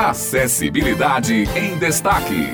Acessibilidade em Destaque.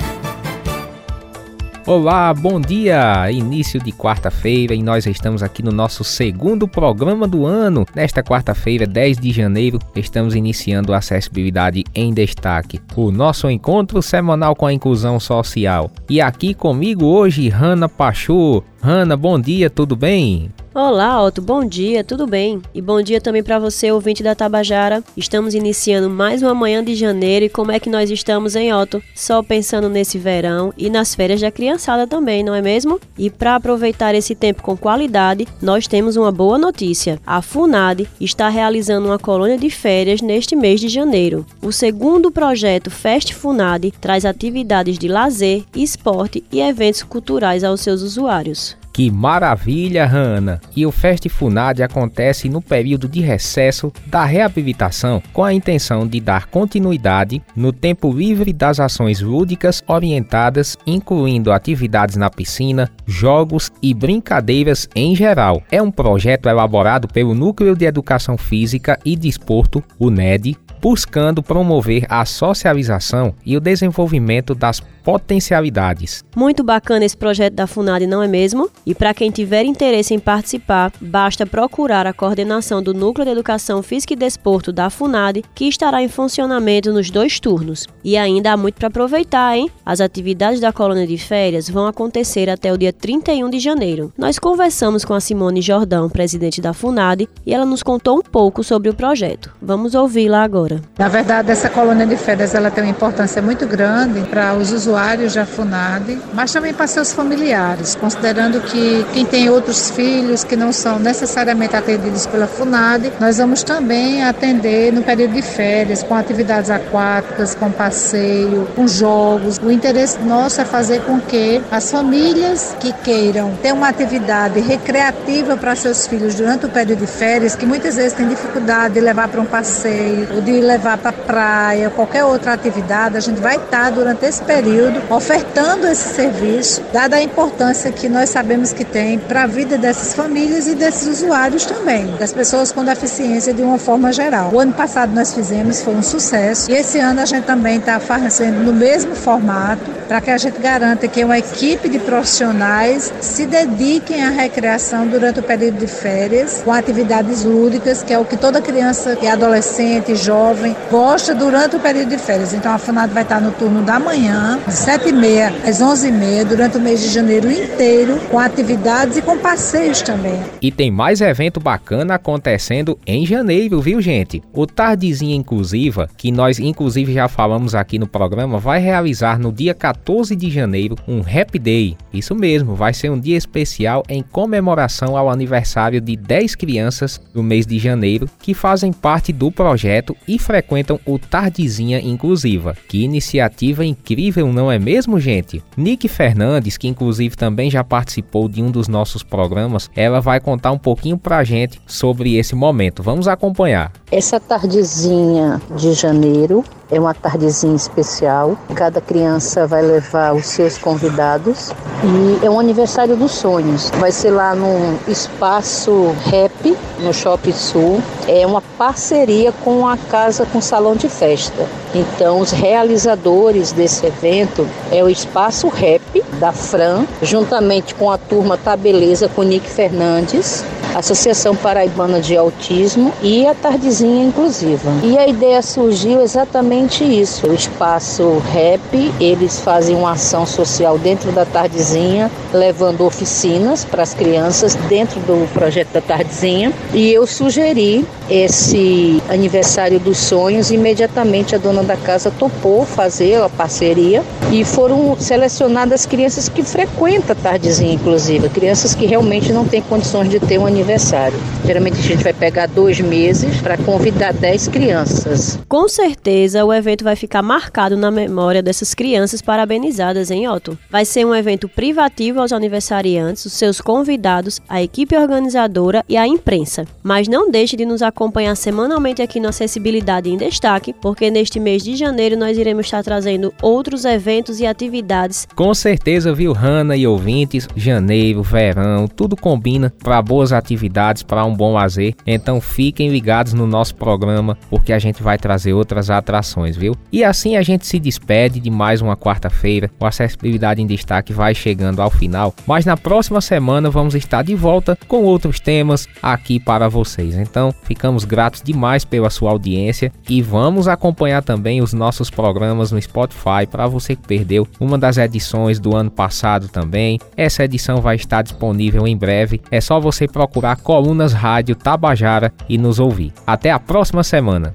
Olá, bom dia! Início de quarta-feira e nós estamos aqui no nosso segundo programa do ano. Nesta quarta-feira, 10 de janeiro, estamos iniciando a Acessibilidade em Destaque, o nosso encontro semanal com a inclusão social. E aqui comigo hoje, Hanna Pachu. Hanna, bom dia, tudo bem? Olá, Otto, bom dia, tudo bem? E bom dia também para você, ouvinte da Tabajara. Estamos iniciando mais uma manhã de janeiro e como é que nós estamos em Otto? Só pensando nesse verão e nas férias da criançada também, não é mesmo? E para aproveitar esse tempo com qualidade, nós temos uma boa notícia. A FUNAD está realizando uma colônia de férias neste mês de janeiro. O segundo projeto Fest FUNAD traz atividades de lazer, esporte e eventos culturais aos seus usuários. Que maravilha, Hanna! E o Fest Funad acontece no período de recesso da reabilitação com a intenção de dar continuidade no tempo livre das ações lúdicas orientadas, incluindo atividades na piscina, jogos e brincadeiras em geral. É um projeto elaborado pelo Núcleo de Educação Física e Desporto, o NED, buscando promover a socialização e o desenvolvimento das potencialidades. Muito bacana esse projeto da FUNAD, não é mesmo? E para quem tiver interesse em participar, basta procurar a coordenação do Núcleo de Educação Física e Desporto da FUNAD, que estará em funcionamento nos dois turnos. E ainda há muito para aproveitar, hein? As atividades da colônia de férias vão acontecer até o dia 31 de janeiro. Nós conversamos com a Simone Jordão, presidente da FUNAD, e ela nos contou um pouco sobre o projeto. Vamos ouvi-la agora. Na verdade, essa colônia de férias ela tem uma importância muito grande para os usuários da FUNAD, mas também para seus familiares, considerando que quem tem outros filhos que não são necessariamente atendidos pela FUNAD, nós vamos também atender no período de férias, com atividades aquáticas, com passeio, com jogos. O interesse nosso é fazer com que as famílias que queiram ter uma atividade recreativa para seus filhos durante o período de férias, que muitas vezes têm dificuldade de levar para um passeio, ou de levar para praia, qualquer outra atividade, a gente vai estar durante esse período ofertando esse serviço, dada a importância que nós sabemos que tem para a vida dessas famílias e desses usuários também, das pessoas com deficiência de uma forma geral. O ano passado nós fizemos, foi um sucesso, e esse ano a gente também está fazendo no mesmo formato, para que a gente garanta que uma equipe de profissionais se dediquem à recreação durante o período de férias, com atividades lúdicas, que é o que toda criança e adolescente, jovem, gosta durante o período de férias. Então a FUNAD vai estar no turno da manhã, de 7h30 às 11h30, durante o mês de janeiro inteiro, com atividades e com passeios também. E tem mais evento bacana acontecendo em janeiro, viu, gente? O Tardezinha Inclusiva, que nós inclusive já falamos aqui no programa, vai realizar no dia 14 de janeiro um Happy Day. Isso mesmo, vai ser um dia especial em comemoração ao aniversário de 10 crianças do mês de janeiro que fazem parte do projeto e frequentam o Tardezinha Inclusiva. Que iniciativa incrível, não é mesmo, gente? Nick Fernandes, que inclusive também já participou de um dos nossos programas, ela vai contar um pouquinho pra gente sobre esse momento. Vamos acompanhar. Essa tardezinha de janeiro é uma tardezinha especial. Cada criança vai levar os seus convidados e é um aniversário dos sonhos. Vai ser lá no espaço Rap, no Shopping Sul. É uma parceria com a casa com salão de festa. Então, os realizadores desse evento é o Espaço Rap da Fran, juntamente com a turma Tabeleza com Nick Fernandes Associação Paraibana de Autismo e a Tardezinha Inclusiva. E a ideia surgiu exatamente isso. O espaço REP, eles fazem uma ação social dentro da Tardezinha, levando oficinas para as crianças dentro do projeto da Tardezinha. E eu sugeri esse aniversário dos sonhos, imediatamente a dona da casa topou fazer a parceria e foram selecionadas crianças que frequentam a Tardezinha Inclusiva, crianças que realmente não têm condições de ter um aniversário aniversário. Geralmente a gente vai pegar dois meses para convidar dez crianças. Com certeza o evento vai ficar marcado na memória dessas crianças parabenizadas em Otto. Vai ser um evento privativo aos aniversariantes, os seus convidados, a equipe organizadora e a imprensa. Mas não deixe de nos acompanhar semanalmente aqui no Acessibilidade em Destaque, porque neste mês de janeiro nós iremos estar trazendo outros eventos e atividades. Com certeza, viu, Hanna e ouvintes, janeiro, verão, tudo combina para boas atividades atividades para um bom lazer. Então fiquem ligados no nosso programa, porque a gente vai trazer outras atrações, viu? E assim a gente se despede de mais uma quarta-feira. O Acessibilidade em Destaque vai chegando ao final, mas na próxima semana vamos estar de volta com outros temas aqui para vocês. Então, ficamos gratos demais pela sua audiência e vamos acompanhar também os nossos programas no Spotify para você que perdeu uma das edições do ano passado também. Essa edição vai estar disponível em breve. É só você procurar Colunas Rádio Tabajara e nos ouvir. Até a próxima semana.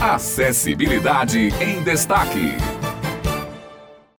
Acessibilidade em Destaque.